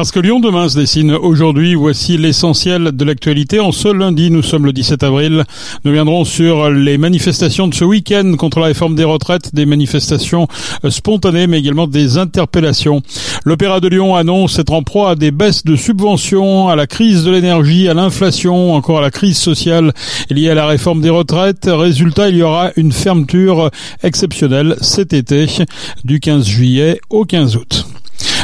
Parce que Lyon demain se dessine aujourd'hui, voici l'essentiel de l'actualité. En ce lundi, nous sommes le 17 avril. Nous viendrons sur les manifestations de ce week-end contre la réforme des retraites, des manifestations euh, spontanées, mais également des interpellations. L'Opéra de Lyon annonce être en proie à des baisses de subventions, à la crise de l'énergie, à l'inflation, encore à la crise sociale liée à la réforme des retraites. Résultat, il y aura une fermeture exceptionnelle cet été, du 15 juillet au 15 août.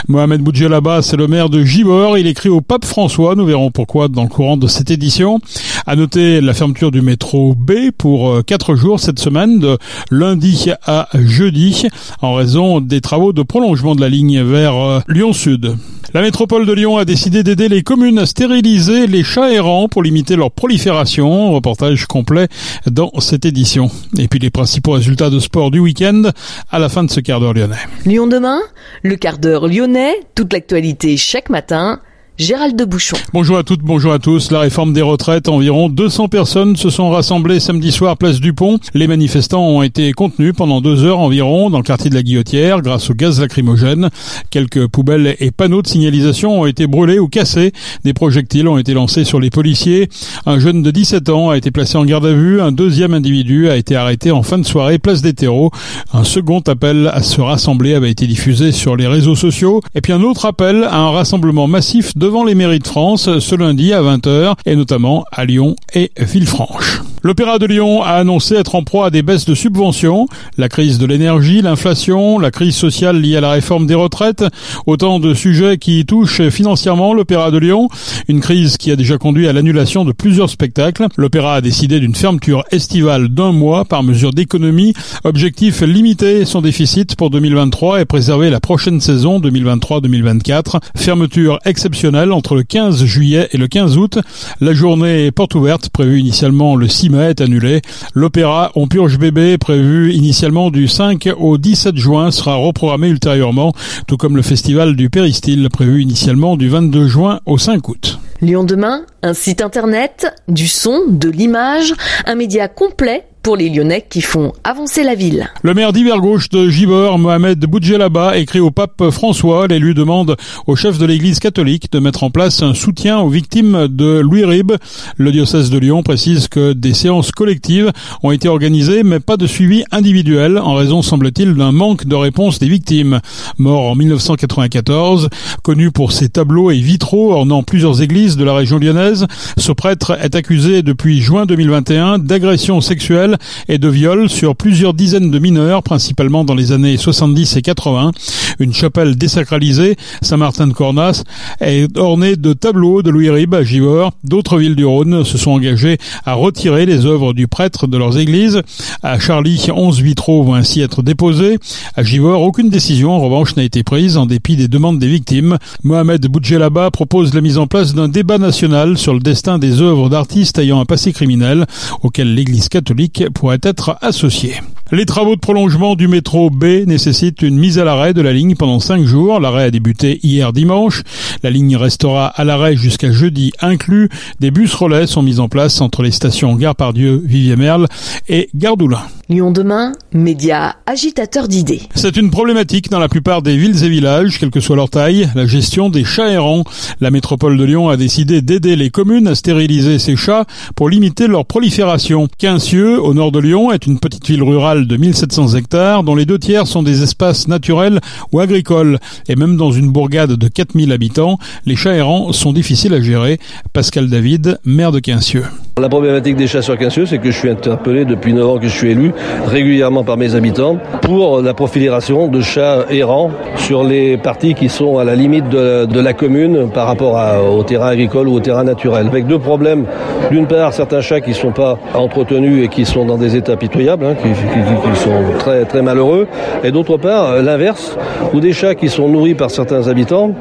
Mohamed Boudjelaba, c'est le maire de Givor. Il écrit au pape François. Nous verrons pourquoi dans le courant de cette édition. À noter la fermeture du métro B pour euh, quatre jours cette semaine, de lundi à jeudi, en raison des travaux de prolongement de la ligne vers euh, Lyon Sud. La métropole de Lyon a décidé d'aider les communes à stériliser les chats errants pour limiter leur prolifération. Reportage complet dans cette édition. Et puis les principaux résultats de sport du week-end à la fin de ce quart d'heure lyonnais. Lyon demain, le quart d'heure lyonnais, toute l'actualité chaque matin Gérald de Bouchon. Bonjour à toutes, bonjour à tous. La réforme des retraites, environ 200 personnes se sont rassemblées samedi soir place du Pont. Les manifestants ont été contenus pendant deux heures environ dans le quartier de la Guillotière grâce au gaz lacrymogène. Quelques poubelles et panneaux de signalisation ont été brûlés ou cassés. Des projectiles ont été lancés sur les policiers. Un jeune de 17 ans a été placé en garde à vue. Un deuxième individu a été arrêté en fin de soirée place des terreaux. Un second appel à se rassembler avait été diffusé sur les réseaux sociaux. Et puis un autre appel à un rassemblement massif de devant les mairies de France ce lundi à 20h et notamment à Lyon et Villefranche. L'Opéra de Lyon a annoncé être en proie à des baisses de subventions, la crise de l'énergie, l'inflation, la crise sociale liée à la réforme des retraites, autant de sujets qui touchent financièrement l'Opéra de Lyon, une crise qui a déjà conduit à l'annulation de plusieurs spectacles. L'Opéra a décidé d'une fermeture estivale d'un mois par mesure d'économie, objectif limiter son déficit pour 2023 et préserver la prochaine saison 2023-2024, fermeture exceptionnelle entre le 15 juillet et le 15 août. La journée porte ouverte prévue initialement le 6 mai est annulé. L'opéra On purge bébé, prévu initialement du 5 au 17 juin, sera reprogrammé ultérieurement, tout comme le festival du Péristyle, prévu initialement du 22 juin au 5 août. Lyon demain, un site internet, du son, de l'image, un média complet pour les Lyonnais qui font avancer la ville. Le maire d'hiver gauche de Givor, Mohamed Boudjelaba, écrit au pape François. L'élu demande au chef de l'église catholique de mettre en place un soutien aux victimes de Louis Rib. Le diocèse de Lyon précise que des séances collectives ont été organisées, mais pas de suivi individuel, en raison, semble-t-il, d'un manque de réponse des victimes. Mort en 1994, connu pour ses tableaux et vitraux ornant plusieurs églises de la région lyonnaise, ce prêtre est accusé depuis juin 2021 d'agression sexuelle et de viols sur plusieurs dizaines de mineurs, principalement dans les années 70 et 80. Une chapelle désacralisée, Saint-Martin de Cornas, est ornée de tableaux de Louis Rib à Givors. D'autres villes du Rhône se sont engagées à retirer les œuvres du prêtre de leurs églises. À Charlie, 11 vitraux vont ainsi être déposés. À Givors, aucune décision en revanche n'a été prise en dépit des demandes des victimes. Mohamed Boudjelaba propose la mise en place d'un débat national sur le destin des œuvres d'artistes ayant un passé criminel auquel l'église catholique pourrait être associé. Les travaux de prolongement du métro B nécessitent une mise à l'arrêt de la ligne pendant cinq jours. L'arrêt a débuté hier dimanche. La ligne restera à l'arrêt jusqu'à jeudi inclus. Des bus relais sont mis en place entre les stations Gare Pardieu, Vivier-Merle et Gardoulin. Lyon demain, média agitateur d'idées. C'est une problématique dans la plupart des villes et villages, quelle que soit leur taille, la gestion des chats errants. La métropole de Lyon a décidé d'aider les communes à stériliser ces chats pour limiter leur prolifération. Quincieux, au nord de Lyon, est une petite ville rurale de 1700 hectares dont les deux tiers sont des espaces naturels ou agricoles. Et même dans une bourgade de 4000 habitants, les chats errants sont difficiles à gérer. Pascal David, maire de Quincieux. La problématique des chats sur Quincieux, c'est que je suis interpellé depuis 9 ans que je suis élu régulièrement par mes habitants pour la profilération de chats errants sur les parties qui sont à la limite de, la commune par rapport au terrain agricole ou au terrain naturel. Avec deux problèmes. D'une part, certains chats qui ne sont pas entretenus et qui sont dans des états pitoyables, hein, qui, sont très, très malheureux. Et d'autre part, l'inverse, où des chats qui sont nourris par certains habitants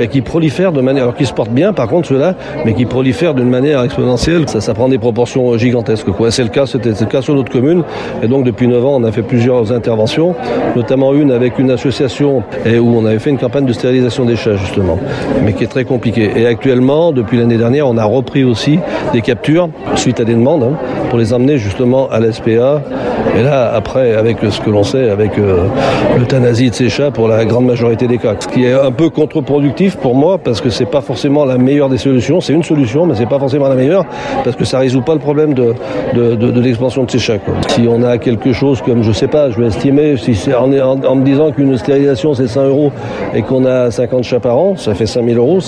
et qui prolifèrent de manière, alors qui se portent bien par contre ceux-là, mais qui prolifèrent d'une manière exponentielle. Ça, prend des proportions gigantesques. C'est le cas, le cas sur notre commune. Et donc depuis 9 ans, on a fait plusieurs interventions, notamment une avec une association où on avait fait une campagne de stérilisation des chats justement, mais qui est très compliquée. Et actuellement, depuis l'année dernière, on a repris aussi des captures suite à des demandes hein, pour les emmener justement à l'SPA. Et là, après, avec ce que l'on sait, avec euh, l'euthanasie de ces chats pour la grande majorité des cas, ce qui est un peu contre-productif pour moi parce que c'est pas forcément la meilleure des solutions. C'est une solution, mais c'est pas forcément la meilleure parce que ça résout pas le problème de, de, l'expansion de ces chats. Si on a quelque chose comme, je sais pas, je vais estimer, si en, me disant qu'une stérilisation c'est 100 euros et qu'on a 50 chats par an, ça fait 5000 euros.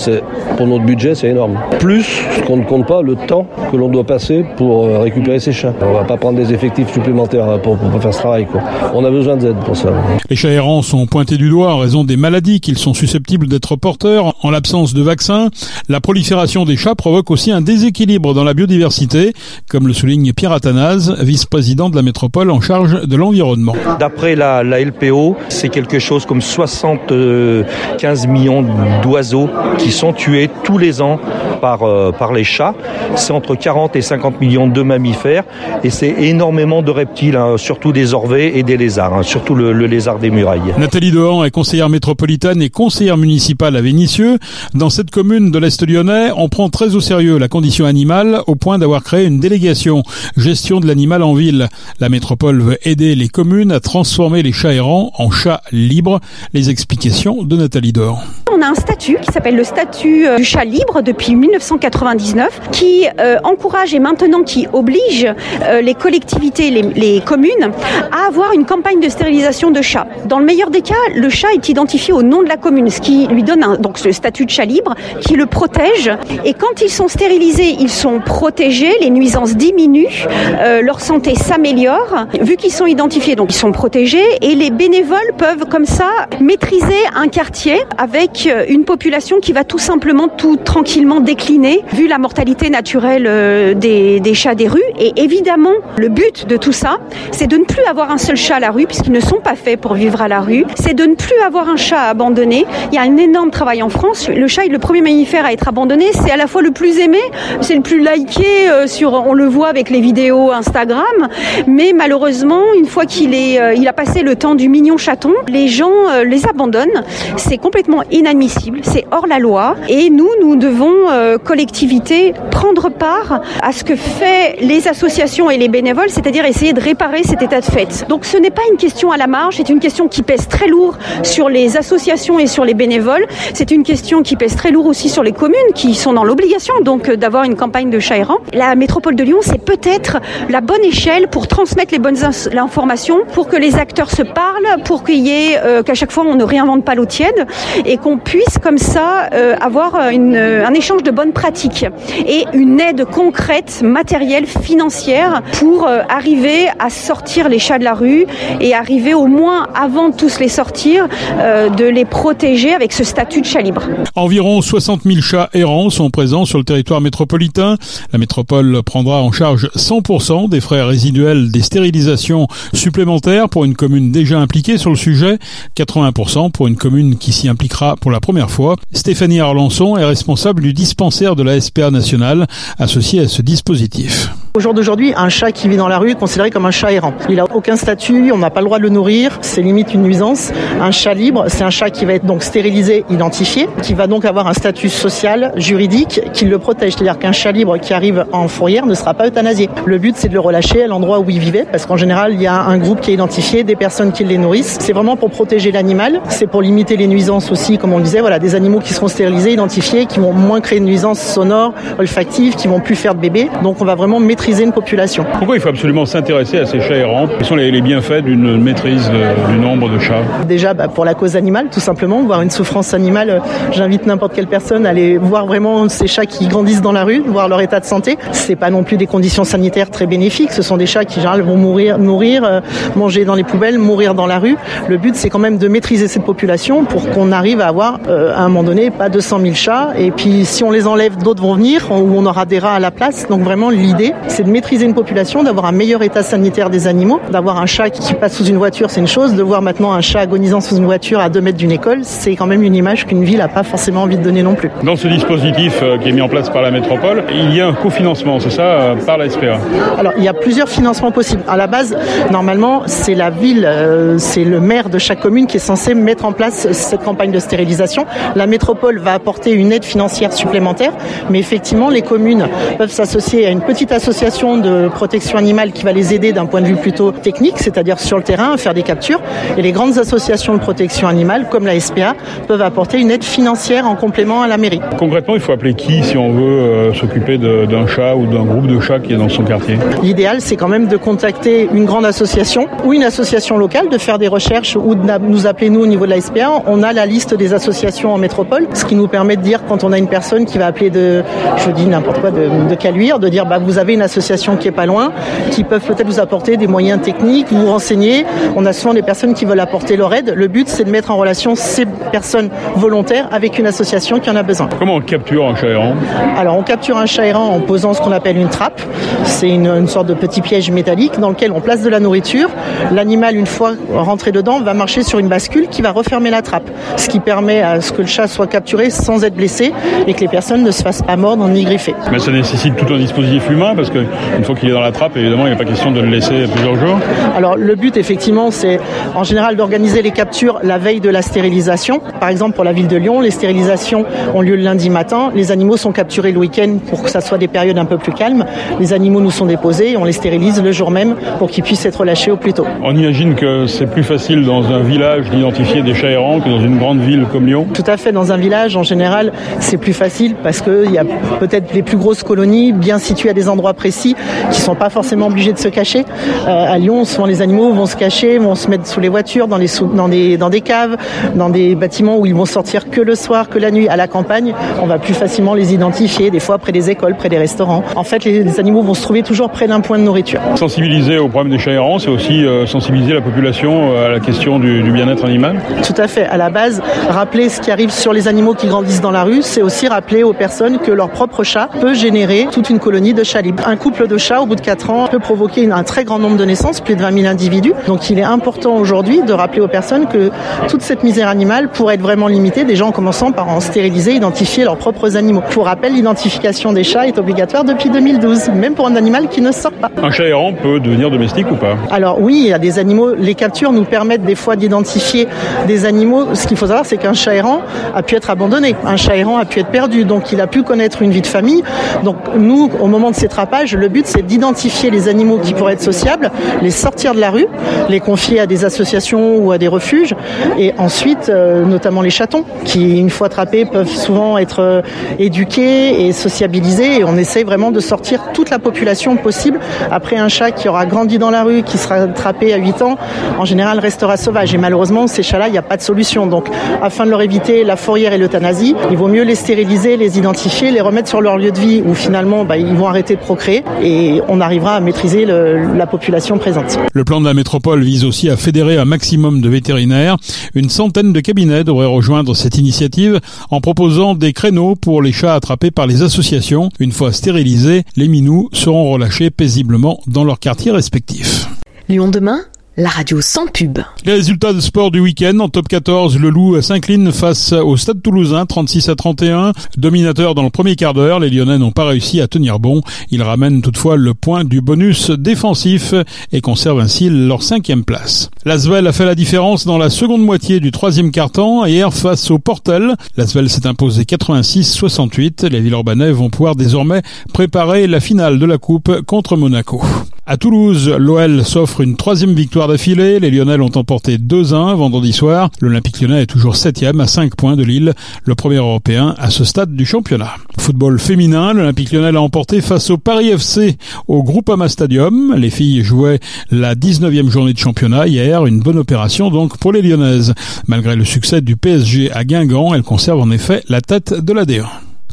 Pour notre budget, c'est énorme. Plus ce qu'on ne compte pas le temps que l'on doit passer pour euh, récupérer ces chats. On va pas prendre des effectifs supplémentaires hein, pour, pour faire ce travail. Quoi. On a besoin d'aide pour ça. Les chats errants sont pointés du doigt en raison des maladies qu'ils sont susceptibles d'être porteurs. En l'absence de vaccins, la prolifération des chats provoque aussi un déséquilibre dans la biodiversité, comme le souligne Pierre Athanase, vice-président de la métropole en charge de l'environnement. D'après la, la, LPO, c'est quelque chose comme 75 millions d'oiseaux qui sont tués tous les ans par, euh, par les chats. C'est entre 40 et 50 millions de mammifères et c'est énormément de reptiles, hein, surtout des orvets et des lézards, hein, surtout le, le, lézard des murailles. Nathalie Dehan est conseillère métropolitaine et conseillère municipale à Vénissieux. Dans cette commune de l'Est lyonnais, on prend très au sérieux la condition animale au point d'avoir créé une délégation gestion de l'animal en ville. La métropole veut aider les communes à transformer les chats errants en chats libres. Les explications de Nathalie Dehan. On a un statut qui s'appelle le statut du chat libre depuis 1999 qui euh, encourage et maintenant qui oblige euh, les collectivités, les, communes à avoir une campagne de stérilisation de chats. Dans le meilleur des cas, le chat est identifié au nom de la commune, ce qui lui donne donc ce statut de chat libre qui le protège. Et quand ils sont stérilisés, ils sont protégés, les nuisances diminuent, euh, leur santé s'améliore. Vu qu'ils sont identifiés, donc ils sont protégés et les bénévoles peuvent comme ça maîtriser un quartier avec une population qui va tout simplement tout tranquillement décliner vu la mortalité naturelle euh, des, des chats des rues. Et évidemment, le but de tout ça, c'est de ne plus avoir un seul chat à la rue, puisqu'ils ne sont pas faits pour vivre à la rue. C'est de ne plus avoir un chat abandonné. Il y a un énorme travail en France. Le chat est le premier mammifère à être abandonné. C'est à la fois le plus aimé, c'est le plus liké euh, sur, on le voit avec les vidéos Instagram. Mais malheureusement, une fois qu'il est, euh, il a passé le temps du mignon chaton, les gens euh, les abandonnent. C'est complètement inadmissible. C'est hors la loi. Et nous, nous devons euh, collectivité prendre part à ce que fait les associations et les bénévoles, c'est-à-dire essayer de réparer cet état de fait. Donc ce n'est pas une question à la marge, c'est une question qui pèse très lourd sur les associations et sur les bénévoles. C'est une question qui pèse très lourd aussi sur les communes qui sont dans l'obligation donc d'avoir une campagne de chat errant. La métropole de Lyon, c'est peut-être la bonne échelle pour transmettre les bonnes informations, pour que les acteurs se parlent, pour qu'il y ait euh, qu'à chaque fois on ne réinvente pas l'eau tiède et qu'on puisse comme ça euh, avoir une, un échange de bonnes pratiques et une aide concrète, matérielle, financière pour euh, arriver à sortir les chats de la rue et arriver au moins avant de tous les sortir euh, de les protéger avec ce statut de chat libre. Environ 60 000 chats errants sont présents sur le territoire métropolitain. La métropole prendra en charge 100% des frais résiduels des stérilisations supplémentaires pour une commune déjà impliquée sur le sujet, 80% pour une commune qui s'y impliquera pour la première fois. Stéphanie Arlançon est responsable du dispensaire de la SPA nationale associé à ce dispositif. Au jour d'aujourd'hui, un chat qui vit dans la rue est considéré comme un chat errant. Il n'a aucun statut, on n'a pas le droit de le nourrir, c'est limite une nuisance. Un chat libre, c'est un chat qui va être donc stérilisé, identifié, qui va donc avoir un statut social, juridique, qui le protège. C'est-à-dire qu'un chat libre qui arrive en fourrière ne sera pas euthanasié. Le but, c'est de le relâcher à l'endroit où il vivait, parce qu'en général, il y a un groupe qui est identifié, des personnes qui les nourrissent. C'est vraiment pour protéger l'animal, c'est pour limiter les nuisances aussi, comme on disait, voilà, des animaux qui seront stérilisés, identifiés, qui vont moins créer de nuisances sonores, olfactives, qui vont plus faire de bébés. Donc on va vraiment maîtriser une population. Pourquoi il faut absolument s'intéresser à ces chats errants? Quels sont les, les bienfaits d'une maîtrise de, du nombre de chats? Déjà bah, pour la cause animale, tout simplement, voir une souffrance animale. J'invite n'importe quelle personne à aller voir vraiment ces chats qui grandissent dans la rue, voir leur état de santé. C'est pas non plus des conditions sanitaires très bénéfiques. Ce sont des chats qui généralement vont mourir, nourrir, euh, manger dans les poubelles, mourir dans la rue. Le but, c'est quand même de maîtriser cette population pour qu'on arrive à avoir euh, à un moment donné pas 200 000 chats. Et puis si on les enlève, d'autres vont venir où on aura des rats à la place. Donc vraiment l'idée, c'est de maîtriser une population, d'avoir un meilleur état sanitaire des animaux, d'avoir un chat qui passe sous une voiture, c'est une chose, de voir maintenant un chat agonisant sous une voiture à 2 mètres d'une école, c'est quand même une image qu'une ville n'a pas forcément envie de donner non plus. Dans ce dispositif euh, qui est mis en place par la métropole, il y a un cofinancement, c'est ça, euh, par la SPA Alors, il y a plusieurs financements possibles. À la base, normalement, c'est la ville, euh, c'est le maire de chaque commune qui est censé mettre en place cette campagne de stérilisation. La métropole va apporter une aide financière supplémentaire, mais effectivement, les communes peuvent s'associer à une petite association de protection animale qui va les aider d'un point de vue plutôt technique, c'est-à-dire sur le terrain, à faire des captures. Et les grandes associations de protection animale, comme la SPA, peuvent apporter une aide financière en complément à la mairie. Concrètement, il faut appeler qui si on veut euh, s'occuper d'un chat ou d'un groupe de chats qui est dans son quartier? L'idéal, c'est quand même de contacter une grande association ou une association locale, de faire des recherches ou de nous appeler nous au niveau de la SPA. On a la liste des associations en métropole, ce qui nous permet de dire quand on a une personne qui va appeler de, je dis n'importe quoi, de, de Caluire, de dire bah, vous avez une association qui est pas loin, qui peuvent peut-être vous apporter des moyens techniques, vous renseigner. On a souvent des personnes qui veulent apporter leur aide. Le but, c'est de mettre en relation ces personnes volontaires avec une association qui en a besoin. Comment on capture un chat errant Alors, on capture un chat errant en posant ce qu'on appelle une trappe. C'est une, une, sorte de petit piège métallique dans lequel on place de la nourriture. L'animal, une fois rentré dedans, va marcher sur une bascule qui va refermer la trappe, ce qui permet à ce que le chat soit capturé sans être blessé et que les personnes ne se fassent pas mordre ni griffer. Mais ça nécessite tout un dispositif humain parce qu'une fois qu'il est dans la trappe, évidemment, il n'y a pas question de le laisser plusieurs jours. Alors, le but, effectivement, c'est en général d'organiser les captures la veille de la stérilisation. Par exemple, pour la ville de Lyon, les stérilisations ont lieu le lundi matin. Les animaux sont capturés le week-end pour que ça soit des périodes un peu plus calmes. Les animaux nous sont déposés et on les stérilise le jour même pour qu'ils puissent être relâchés au plus tôt. On imagine que c'est plus facile dans un village d'identifier des chats errants que dans une grande ville comme Lyon Tout à fait. Dans un village, en général, c'est plus facile parce qu'il y a peut-être les plus grosses colonies bien situées à des endroits précis qui ne sont pas forcément obligés de se cacher. Euh, à Lyon, souvent les animaux vont se cacher, vont se mettre sous les voitures, dans, les sous, dans, des, dans des caves, dans des bâtiments où ils vont sortir que le soir, que la nuit. À la campagne, on va plus facilement les identifier, des fois près des écoles, près des restaurants. En fait, les, les animaux vont se trouver toujours près d'un point de nourriture. Sensibiliser au problème des chats errants, c'est aussi euh, sensibiliser la population euh, à la question du, du bien-être animal Tout à fait. À la base, rappeler ce qui arrive sur les animaux qui grandissent dans la rue, c'est aussi rappeler aux personnes que leur propre chat peut générer toute une colonie de chats libres. Un couple de chats, au bout de 4 ans, peut provoquer un très grand nombre de naissances, plus de 20 000 individus. Donc il est important aujourd'hui de rappeler aux personnes que toute cette misère animale pourrait être vraiment limitée, déjà en commençant par en stériliser, identifier leurs propres animaux. Pour rappel, l'identification des chats est obligatoire depuis 2012, même pour un animal qui ne sort pas. Un chat errant peut devenir domestique ou pas? Alors oui, il y a des animaux, les captures nous permettent des fois d'identifier des animaux. Ce qu'il faut savoir, c'est qu'un chat errant a pu être abandonné, un chat errant a pu être perdu, donc il a pu connaître une vie de famille. Donc nous, au moment de ces trapages, le but c'est d'identifier les animaux qui pourraient être sociables, les sortir de la rue, les confier à des associations ou à des refuges, et ensuite, euh, notamment les chatons, qui une fois attrapés peuvent souvent être euh, éduqués et sociabilisés, et on essaye vraiment de sortir toute la population possible. Après un chat qui aura grandi dans la rue, qui sera attrapé à 8 ans, en général restera sauvage, et malheureusement ces chats-là, il n'y a pas de solution. Donc afin de leur éviter la fourrière et l'euthanasie, il vaut mieux les stériliser, les identifier, les remettre sur leur lieu de vie où finalement bah, ils vont arrêter de procréer et on arrivera à maîtriser le, la population présente. Le plan de la métropole vise aussi à fédérer un maximum de vétérinaires. Une centaine de cabinets devraient rejoindre cette initiative en proposant des créneaux pour les chats attrapés par les associations. Une fois stérilisés, les minous seront relâchés paisiblement dans leurs quartiers respectifs. Lyon demain la radio sans pub. Les résultats de sport du week-end en top 14, le Loup s'incline face au Stade Toulousain 36 à 31. Dominateur dans le premier quart d'heure, les Lyonnais n'ont pas réussi à tenir bon. Ils ramènent toutefois le point du bonus défensif et conservent ainsi leur cinquième place. L'Asvel a fait la différence dans la seconde moitié du troisième quart-temps hier face au Portel. L'Asvel s'est imposé 86-68. Les Villeurbanais vont pouvoir désormais préparer la finale de la Coupe contre Monaco. À Toulouse, l'OL s'offre une troisième victoire d'affilée. Les Lyonnais l'ont emporté 2-1 vendredi soir. L'Olympique lyonnais est toujours septième à 5 points de Lille, le premier européen à ce stade du championnat. Football féminin, l'Olympique lyonnais l'a emporté face au Paris FC au Groupama Stadium. Les filles jouaient la 19e journée de championnat hier, une bonne opération donc pour les lyonnaises. Malgré le succès du PSG à Guingamp, elles conservent en effet la tête de la D1.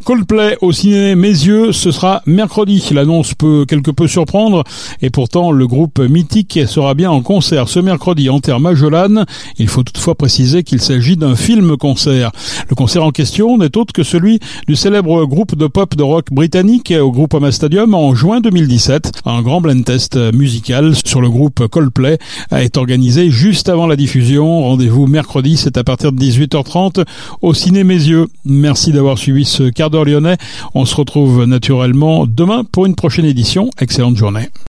Coldplay au ciné Mes yeux, ce sera mercredi. L'annonce peut quelque peu surprendre et pourtant le groupe mythique sera bien en concert ce mercredi en terre Majolane. Il faut toutefois préciser qu'il s'agit d'un film-concert. Le concert en question n'est autre que celui du célèbre groupe de pop de rock britannique au Groupama Stadium en juin 2017. Un grand blind test musical sur le groupe Coldplay été organisé juste avant la diffusion. Rendez-vous mercredi, c'est à partir de 18h30 au Ciné Mes Yeux. Merci d'avoir suivi ce quart On se retrouve naturellement demain pour une prochaine édition. Excellente journée.